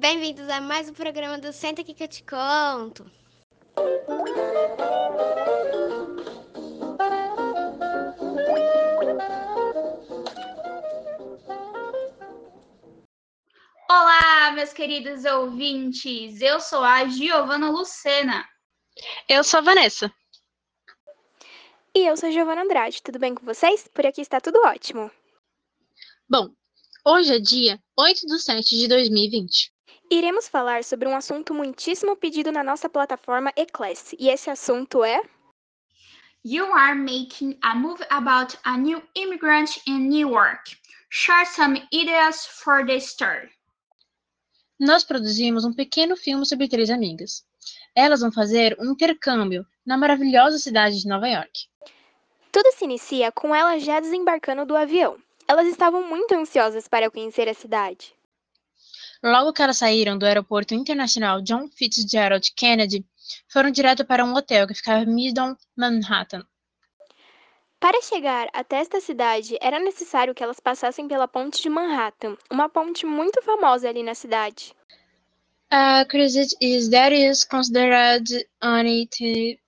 Bem-vindos a mais um programa do Senta aqui que eu te conto. Olá, meus queridos ouvintes. Eu sou a Giovana Lucena. Eu sou a Vanessa. E eu sou a Giovana Andrade. Tudo bem com vocês? Por aqui está tudo ótimo. Bom, hoje é dia 8 de 7 de 2020. Iremos falar sobre um assunto muitíssimo pedido na nossa plataforma Eclass, e esse assunto é You are making a movie about a new immigrant in New York. Share some ideas for the story. Nós produzimos um pequeno filme sobre três amigas. Elas vão fazer um intercâmbio na maravilhosa cidade de Nova York. Tudo se inicia com elas já desembarcando do avião. Elas estavam muito ansiosas para conhecer a cidade. Logo que elas saíram do aeroporto internacional John Fitzgerald Kennedy, foram direto para um hotel que ficava em Midtown Manhattan. Para chegar até esta cidade, era necessário que elas passassem pela ponte de Manhattan, uma ponte muito famosa ali na cidade. A cruise is that is considered of the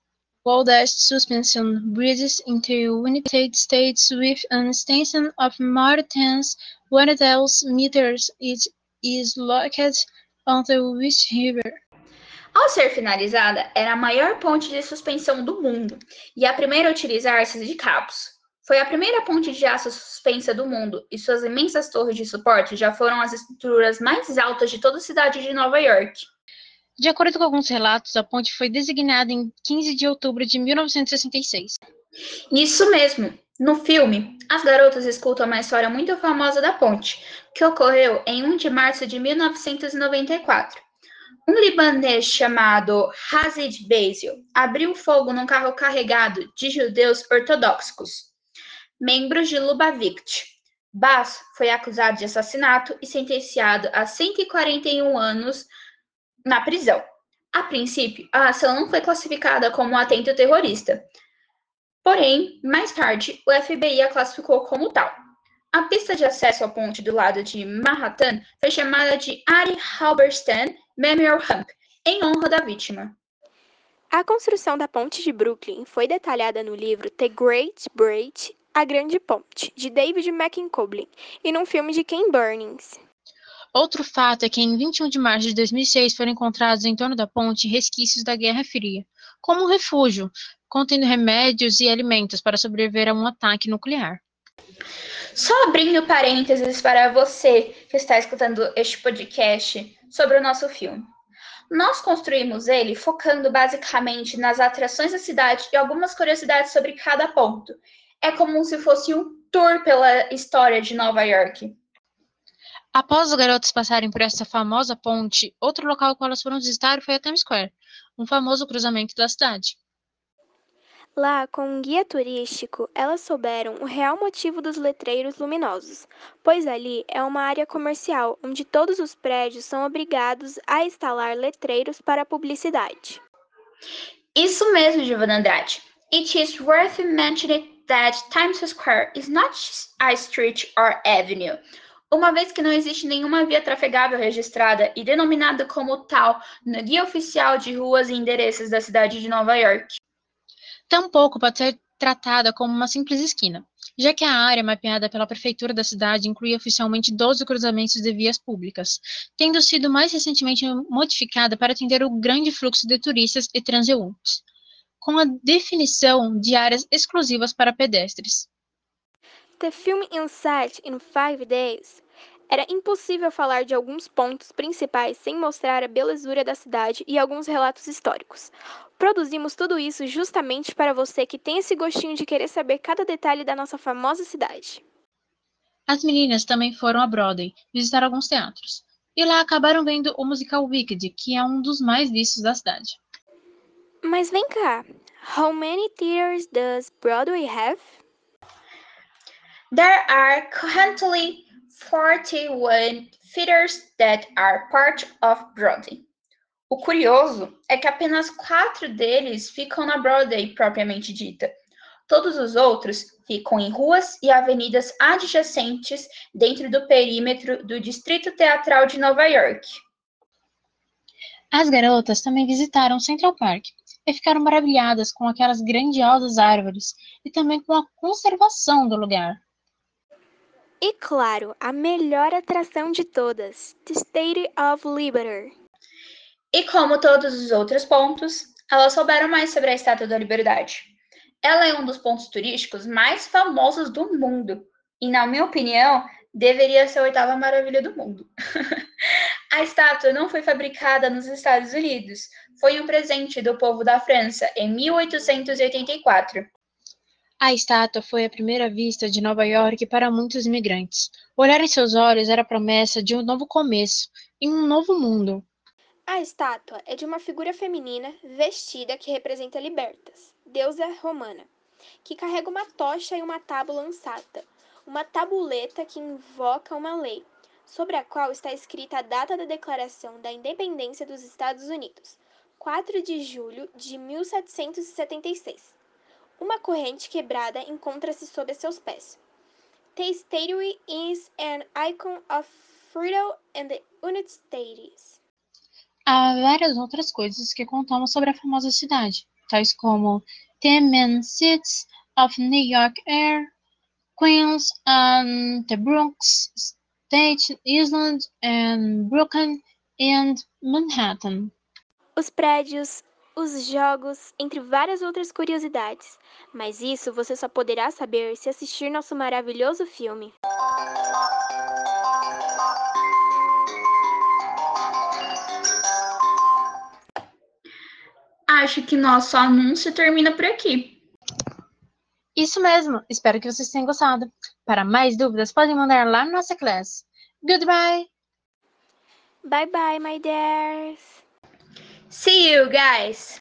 oldest suspension bridges in the United States with an extension of more than 1,000 meters. It is located on the West River. Ao ser finalizada, era a maior ponte de suspensão do mundo e a primeira a utilizar-se de cabos. Foi a primeira ponte de aço suspensa do mundo e suas imensas torres de suporte já foram as estruturas mais altas de toda a cidade de Nova York. De acordo com alguns relatos, a ponte foi designada em 15 de outubro de 1966. Isso mesmo. No filme, as garotas escutam uma história muito famosa da ponte, que ocorreu em 1 de março de 1994. Um libanês chamado Hazid Basil abriu fogo num carro carregado de judeus ortodoxos, membros de Lubavitch. Bas foi acusado de assassinato e sentenciado a 141 anos na prisão. A princípio, a ação não foi classificada como um atento terrorista. Porém, mais tarde, o FBI a classificou como tal. A pista de acesso à ponte do lado de Manhattan foi chamada de Ari Halberstam Memorial Ramp, em honra da vítima. A construção da ponte de Brooklyn foi detalhada no livro The Great Bridge, A Grande Ponte, de David McCoblin, e num filme de Ken Burnings. Outro fato é que em 21 de março de 2006 foram encontrados em torno da ponte resquícios da Guerra Fria, como um refúgio, contendo remédios e alimentos para sobreviver a um ataque nuclear. Só abrindo parênteses para você que está escutando este podcast sobre o nosso filme. Nós construímos ele focando basicamente nas atrações da cidade e algumas curiosidades sobre cada ponto. É como se fosse um tour pela história de Nova York. Após os garotos passarem por essa famosa ponte, outro local que elas foram visitar foi a Times Square, um famoso cruzamento da cidade. Lá, com um guia turístico, elas souberam o real motivo dos letreiros luminosos, pois ali é uma área comercial onde todos os prédios são obrigados a instalar letreiros para publicidade. Isso mesmo, Giovanna Andrade. It is worth mentioning that Times Square is not a street or avenue, uma vez que não existe nenhuma via trafegável registrada e denominada como tal no Guia Oficial de Ruas e Endereços da cidade de Nova York. Tampouco pode ser tratada como uma simples esquina, já que a área mapeada pela prefeitura da cidade inclui oficialmente 12 cruzamentos de vias públicas, tendo sido mais recentemente modificada para atender o grande fluxo de turistas e transeuntes, com a definição de áreas exclusivas para pedestres. The film Inside in Five Days era impossível falar de alguns pontos principais sem mostrar a belezura da cidade e alguns relatos históricos. Produzimos tudo isso justamente para você que tem esse gostinho de querer saber cada detalhe da nossa famosa cidade. As meninas também foram a Broadway visitar alguns teatros. E lá acabaram vendo o musical Wicked, que é um dos mais vistos da cidade. Mas vem cá, how many theaters does Broadway have? There are currently 41 theaters that are part of Broadway. O curioso é que apenas quatro deles ficam na Broadway propriamente dita. Todos os outros ficam em ruas e avenidas adjacentes dentro do perímetro do Distrito Teatral de Nova York. As garotas também visitaram Central Park e ficaram maravilhadas com aquelas grandiosas árvores e também com a conservação do lugar. E claro, a melhor atração de todas, The State of Liberty. E como todos os outros pontos, elas souberam mais sobre a Estátua da Liberdade. Ela é um dos pontos turísticos mais famosos do mundo e, na minha opinião, deveria ser a oitava maravilha do mundo. a estátua não foi fabricada nos Estados Unidos, foi um presente do povo da França em 1884. A estátua foi a primeira vista de Nova York para muitos imigrantes. Olhar em seus olhos era a promessa de um novo começo, em um novo mundo. A estátua é de uma figura feminina vestida que representa Libertas, deusa romana, que carrega uma tocha e uma tábua lançada, uma tabuleta que invoca uma lei, sobre a qual está escrita a data da Declaração da Independência dos Estados Unidos, 4 de julho de 1776. Uma corrente quebrada encontra-se sob seus pés. The statue is an icon of freedom and the United States. Há várias outras coisas que contamos sobre a famosa cidade, tais como The Main Cities of New York Air, Queens and the Bronx, Staten Island and Brooklyn and Manhattan. Os prédios, os jogos, entre várias outras curiosidades. Mas isso você só poderá saber se assistir nosso maravilhoso filme. Acho que nosso anúncio termina por aqui. Isso mesmo, espero que vocês tenham gostado. Para mais dúvidas, podem mandar lá na nossa classe. Goodbye! Bye bye, my dears! See you guys!